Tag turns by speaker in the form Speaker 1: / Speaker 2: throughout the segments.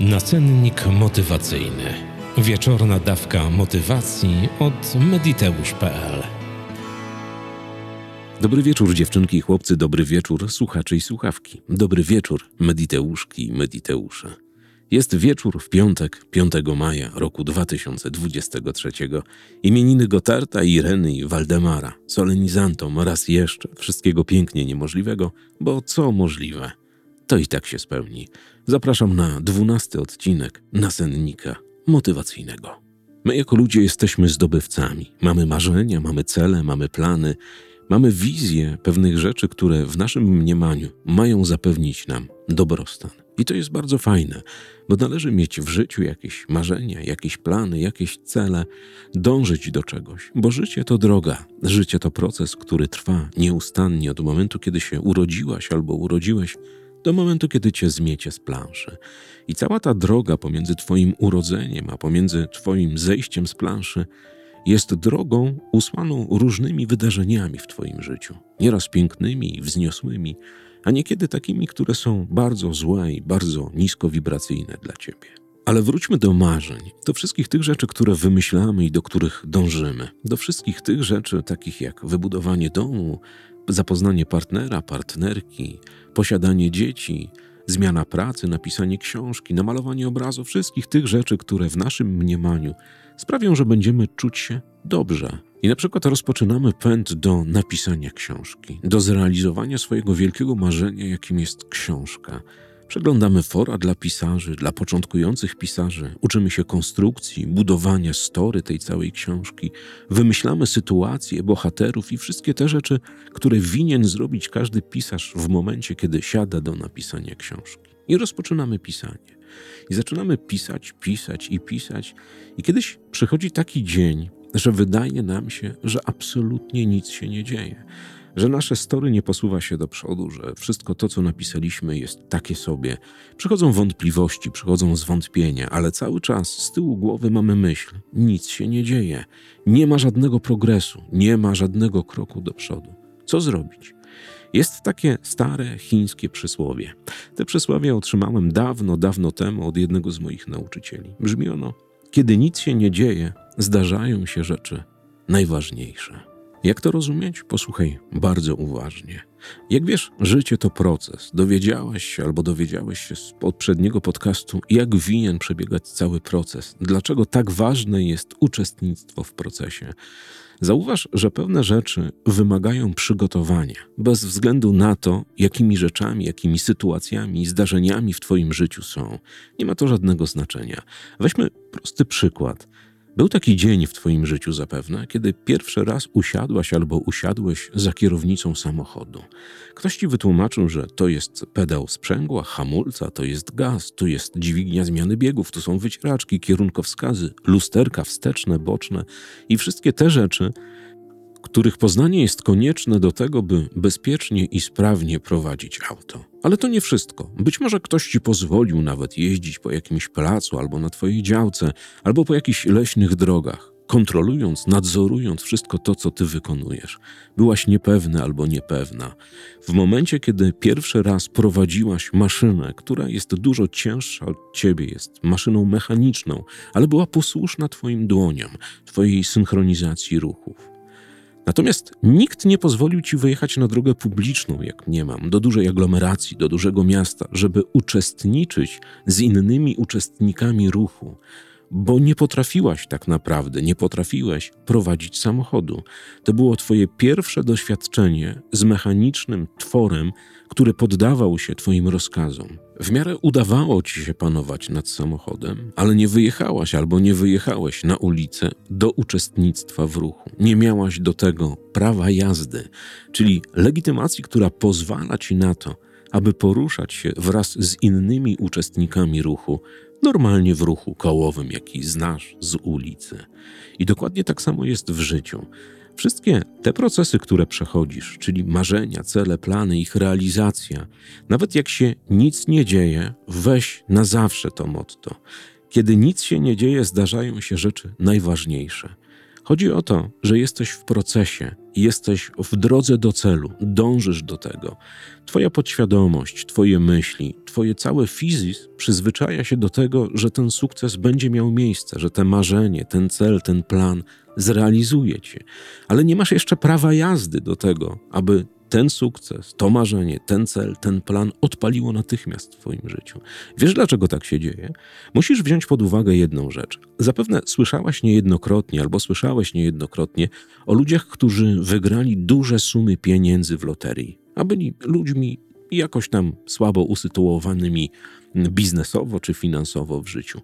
Speaker 1: Nacennik motywacyjny. Wieczorna dawka motywacji od mediteusz.pl.
Speaker 2: Dobry wieczór, dziewczynki i chłopcy, dobry wieczór, słuchacze i słuchawki. Dobry wieczór, mediteuszki i mediteusze. Jest wieczór w piątek, 5 maja roku 2023. Imieniny Gotarta, Ireny i Waldemara, solenizantom raz jeszcze wszystkiego pięknie niemożliwego, bo co możliwe, to i tak się spełni. Zapraszam na dwunasty odcinek nasennika motywacyjnego. My jako ludzie jesteśmy zdobywcami. Mamy marzenia, mamy cele, mamy plany, mamy wizje pewnych rzeczy, które w naszym mniemaniu mają zapewnić nam dobrostan. I to jest bardzo fajne, bo należy mieć w życiu jakieś marzenia, jakieś plany, jakieś cele, dążyć do czegoś, bo życie to droga, życie to proces, który trwa nieustannie od momentu, kiedy się urodziłaś albo urodziłeś do momentu, kiedy cię zmiecie z planszy. I cała ta droga pomiędzy Twoim urodzeniem, a pomiędzy Twoim zejściem z planszy jest drogą usłaną różnymi wydarzeniami w Twoim życiu. Nieraz pięknymi i wzniosłymi, a niekiedy takimi, które są bardzo złe i bardzo niskowibracyjne dla Ciebie. Ale wróćmy do marzeń, do wszystkich tych rzeczy, które wymyślamy i do których dążymy, do wszystkich tych rzeczy, takich jak wybudowanie domu, zapoznanie partnera, partnerki, posiadanie dzieci, zmiana pracy, napisanie książki, namalowanie obrazu, wszystkich tych rzeczy, które w naszym mniemaniu sprawią, że będziemy czuć się dobrze. I na przykład rozpoczynamy pęd do napisania książki, do zrealizowania swojego wielkiego marzenia, jakim jest książka. Przeglądamy fora dla pisarzy, dla początkujących pisarzy, uczymy się konstrukcji, budowania story tej całej książki, wymyślamy sytuacje, bohaterów i wszystkie te rzeczy, które winien zrobić każdy pisarz w momencie, kiedy siada do napisania książki. I rozpoczynamy pisanie. I zaczynamy pisać, pisać i pisać. I kiedyś przychodzi taki dzień, że wydaje nam się, że absolutnie nic się nie dzieje że nasze story nie posuwa się do przodu, że wszystko to, co napisaliśmy, jest takie sobie. Przychodzą wątpliwości, przychodzą zwątpienia, ale cały czas z tyłu głowy mamy myśl: nic się nie dzieje, nie ma żadnego progresu, nie ma żadnego kroku do przodu. Co zrobić? Jest takie stare chińskie przysłowie. Te przysłowie otrzymałem dawno, dawno temu od jednego z moich nauczycieli. Brzmi ono: Kiedy nic się nie dzieje, zdarzają się rzeczy najważniejsze. Jak to rozumieć? Posłuchaj bardzo uważnie. Jak wiesz, życie to proces. Dowiedziałaś się albo dowiedziałeś się z poprzedniego podcastu, jak winien przebiegać cały proces. Dlaczego tak ważne jest uczestnictwo w procesie. Zauważ, że pewne rzeczy wymagają przygotowania, bez względu na to, jakimi rzeczami, jakimi sytuacjami, zdarzeniami w Twoim życiu są. Nie ma to żadnego znaczenia. Weźmy prosty przykład. Był taki dzień w Twoim życiu zapewne, kiedy pierwszy raz usiadłaś albo usiadłeś za kierownicą samochodu. Ktoś Ci wytłumaczył, że to jest pedał sprzęgła, hamulca, to jest gaz, tu jest dźwignia zmiany biegów, tu są wycieraczki, kierunkowskazy, lusterka wsteczne, boczne i wszystkie te rzeczy, których poznanie jest konieczne do tego, by bezpiecznie i sprawnie prowadzić auto. Ale to nie wszystko. Być może ktoś ci pozwolił nawet jeździć po jakimś placu albo na twojej działce, albo po jakichś leśnych drogach, kontrolując, nadzorując wszystko to, co ty wykonujesz. Byłaś niepewna albo niepewna. W momencie, kiedy pierwszy raz prowadziłaś maszynę, która jest dużo cięższa od ciebie, jest maszyną mechaniczną, ale była posłuszna twoim dłoniom, twojej synchronizacji ruchów. Natomiast nikt nie pozwolił ci wyjechać na drogę publiczną, jak nie mam, do dużej aglomeracji, do dużego miasta, żeby uczestniczyć z innymi uczestnikami ruchu, bo nie potrafiłaś tak naprawdę, nie potrafiłeś prowadzić samochodu. To było Twoje pierwsze doświadczenie z mechanicznym tworem, który poddawał się Twoim rozkazom. W miarę udawało Ci się panować nad samochodem, ale nie wyjechałaś albo nie wyjechałeś na ulicę do uczestnictwa w ruchu. Nie miałaś do tego prawa jazdy, czyli legitymacji, która pozwala Ci na to, aby poruszać się wraz z innymi uczestnikami ruchu normalnie w ruchu kołowym, jaki znasz z ulicy. I dokładnie tak samo jest w życiu. Wszystkie te procesy, które przechodzisz, czyli marzenia, cele, plany, ich realizacja, nawet jak się nic nie dzieje, weź na zawsze to motto. Kiedy nic się nie dzieje, zdarzają się rzeczy najważniejsze. Chodzi o to, że jesteś w procesie, jesteś w drodze do celu, dążysz do tego. Twoja podświadomość, Twoje myśli, Twoje całe fizis przyzwyczaja się do tego, że ten sukces będzie miał miejsce, że te marzenie, ten cel, ten plan zrealizuje cię. Ale nie masz jeszcze prawa jazdy do tego, aby ten sukces, to marzenie, ten cel, ten plan odpaliło natychmiast w Twoim życiu. Wiesz, dlaczego tak się dzieje? Musisz wziąć pod uwagę jedną rzecz. Zapewne słyszałaś niejednokrotnie albo słyszałeś niejednokrotnie o ludziach, którzy wygrali duże sumy pieniędzy w loterii, a byli ludźmi jakoś tam słabo usytuowanymi biznesowo czy finansowo w życiu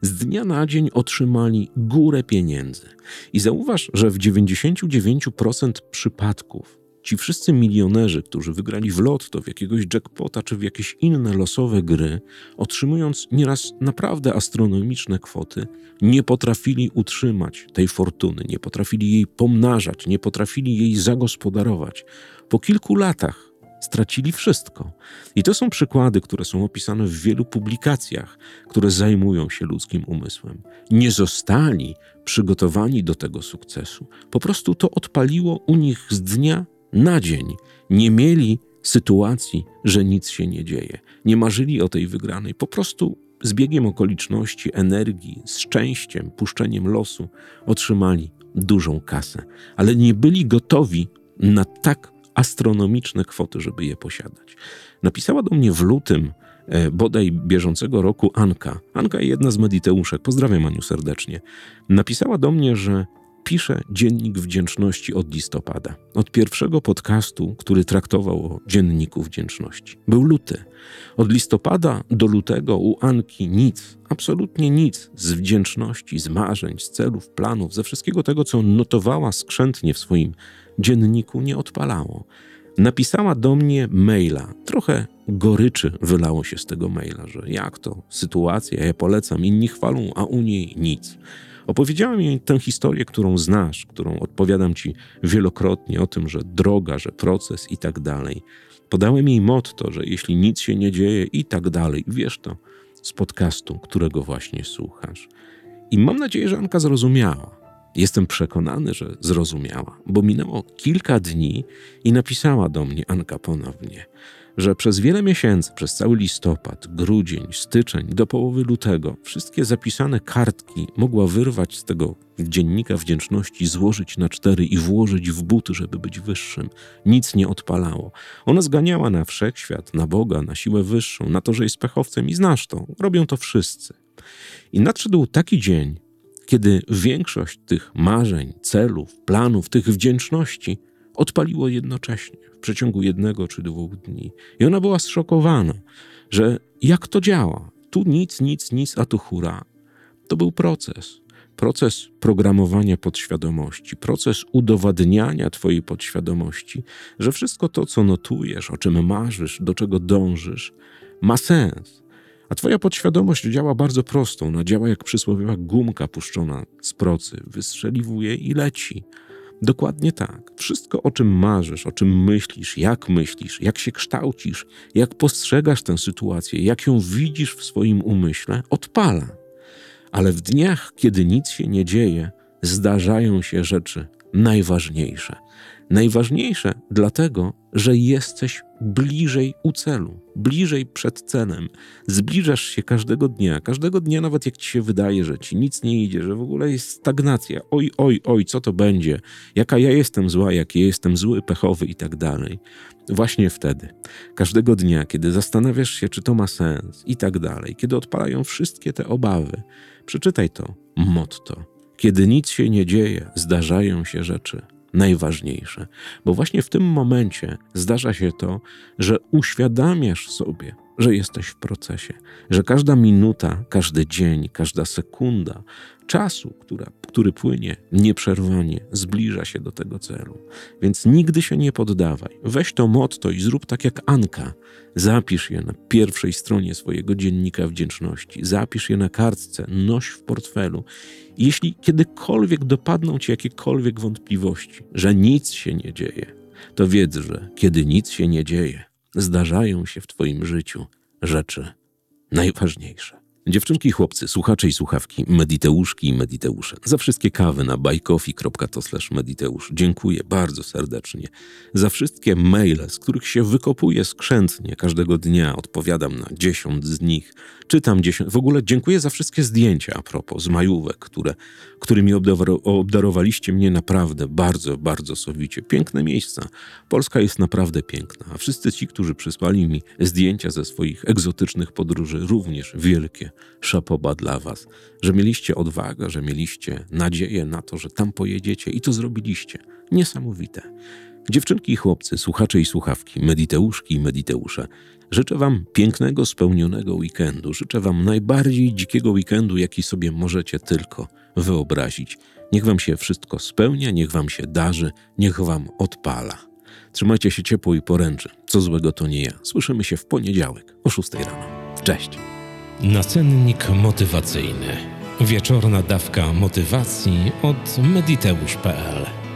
Speaker 2: z dnia na dzień otrzymali górę pieniędzy. I zauważ, że w 99% przypadków ci wszyscy milionerzy, którzy wygrali w lotto, w jakiegoś jackpota czy w jakieś inne losowe gry, otrzymując nieraz naprawdę astronomiczne kwoty, nie potrafili utrzymać tej fortuny, nie potrafili jej pomnażać, nie potrafili jej zagospodarować. Po kilku latach stracili wszystko. I to są przykłady, które są opisane w wielu publikacjach, które zajmują się ludzkim umysłem. Nie zostali przygotowani do tego sukcesu. Po prostu to odpaliło u nich z dnia na dzień. Nie mieli sytuacji, że nic się nie dzieje. Nie marzyli o tej wygranej. Po prostu z biegiem okoliczności, energii, z szczęściem, puszczeniem losu otrzymali dużą kasę, ale nie byli gotowi na tak astronomiczne kwoty, żeby je posiadać. Napisała do mnie w lutym e, bodaj bieżącego roku Anka. Anka, jedna z mediteuszek, pozdrawiam Aniu serdecznie. Napisała do mnie, że pisze dziennik wdzięczności od listopada. Od pierwszego podcastu, który traktował o dzienniku wdzięczności. Był luty. Od listopada do lutego u Anki nic, absolutnie nic z wdzięczności, z marzeń, z celów, planów, ze wszystkiego tego, co notowała skrzętnie w swoim dzienniku, nie odpalało. Napisała do mnie maila. Trochę goryczy wylało się z tego maila, że jak to sytuacja, ja polecam, inni chwalą, a u niej nic. Opowiedziałem jej tę historię, którą znasz, którą odpowiadam ci wielokrotnie o tym, że droga, że proces i tak dalej. Podałem jej motto, że jeśli nic się nie dzieje i tak dalej, wiesz to z podcastu, którego właśnie słuchasz. I mam nadzieję, że Anka zrozumiała. Jestem przekonany, że zrozumiała, bo minęło kilka dni i napisała do mnie Anka ponownie że przez wiele miesięcy, przez cały listopad, grudzień, styczeń, do połowy lutego, wszystkie zapisane kartki mogła wyrwać z tego dziennika wdzięczności, złożyć na cztery i włożyć w buty, żeby być wyższym. Nic nie odpalało. Ona zganiała na wszechświat, na Boga, na siłę wyższą, na to, że jest pechowcem i znasz to. Robią to wszyscy. I nadszedł taki dzień, kiedy większość tych marzeń, celów, planów, tych wdzięczności odpaliło jednocześnie w przeciągu jednego czy dwóch dni. I ona była zszokowana, że jak to działa? Tu nic, nic, nic, a tu hura. To był proces. Proces programowania podświadomości, proces udowadniania Twojej podświadomości, że wszystko to, co notujesz, o czym marzysz, do czego dążysz, ma sens. A Twoja podświadomość działa bardzo prosto. Ona działa jak przysłowiowa gumka puszczona z procy, wystrzeliwuje i leci. Dokładnie tak. Wszystko, o czym marzysz, o czym myślisz, jak myślisz, jak się kształcisz, jak postrzegasz tę sytuację, jak ją widzisz w swoim umyśle, odpala. Ale w dniach, kiedy nic się nie dzieje, zdarzają się rzeczy najważniejsze. Najważniejsze dlatego, że jesteś bliżej u celu, bliżej przed celem. Zbliżasz się każdego dnia, każdego dnia, nawet jak ci się wydaje, że ci nic nie idzie, że w ogóle jest stagnacja. Oj, oj, oj, co to będzie? Jaka ja jestem zła, jaki ja jestem zły, pechowy i tak dalej. Właśnie wtedy, każdego dnia, kiedy zastanawiasz się, czy to ma sens i tak dalej, kiedy odpalają wszystkie te obawy, przeczytaj to motto. Kiedy nic się nie dzieje, zdarzają się rzeczy najważniejsze, bo właśnie w tym momencie zdarza się to, że uświadamiasz sobie, że jesteś w procesie, że każda minuta, każdy dzień, każda sekunda czasu, która, który płynie nieprzerwanie, zbliża się do tego celu. Więc nigdy się nie poddawaj. Weź to motto i zrób tak jak Anka. Zapisz je na pierwszej stronie swojego dziennika wdzięczności, zapisz je na kartce, noś w portfelu. Jeśli kiedykolwiek dopadną ci jakiekolwiek wątpliwości, że nic się nie dzieje, to wiedz, że kiedy nic się nie dzieje, zdarzają się w Twoim życiu rzeczy najważniejsze. Dziewczynki chłopcy, słuchacze i słuchawki, mediteuszki i mediteusze, za wszystkie kawy na bajkofi.to mediteusz dziękuję bardzo serdecznie. Za wszystkie maile, z których się wykopuję skrzętnie każdego dnia, odpowiadam na dziesiąt z nich, czytam dziesiąt. W ogóle dziękuję za wszystkie zdjęcia a propos z majówek, które, którymi obdaro- obdarowaliście mnie naprawdę bardzo, bardzo sowicie. Piękne miejsca. Polska jest naprawdę piękna, a wszyscy ci, którzy przysłali mi zdjęcia ze swoich egzotycznych podróży, również wielkie szapoba dla was, że mieliście odwagę, że mieliście nadzieję na to, że tam pojedziecie i to zrobiliście. Niesamowite. Dziewczynki i chłopcy, słuchacze i słuchawki, mediteuszki i mediteusze, życzę wam pięknego, spełnionego weekendu. Życzę wam najbardziej dzikiego weekendu, jaki sobie możecie tylko wyobrazić. Niech wam się wszystko spełnia, niech wam się darzy, niech wam odpala. Trzymajcie się ciepło i poręczy. Co złego to nie ja. Słyszymy się w poniedziałek o 6 rano. Cześć.
Speaker 1: Nacennik motywacyjny. Wieczorna dawka motywacji od mediteusz.pl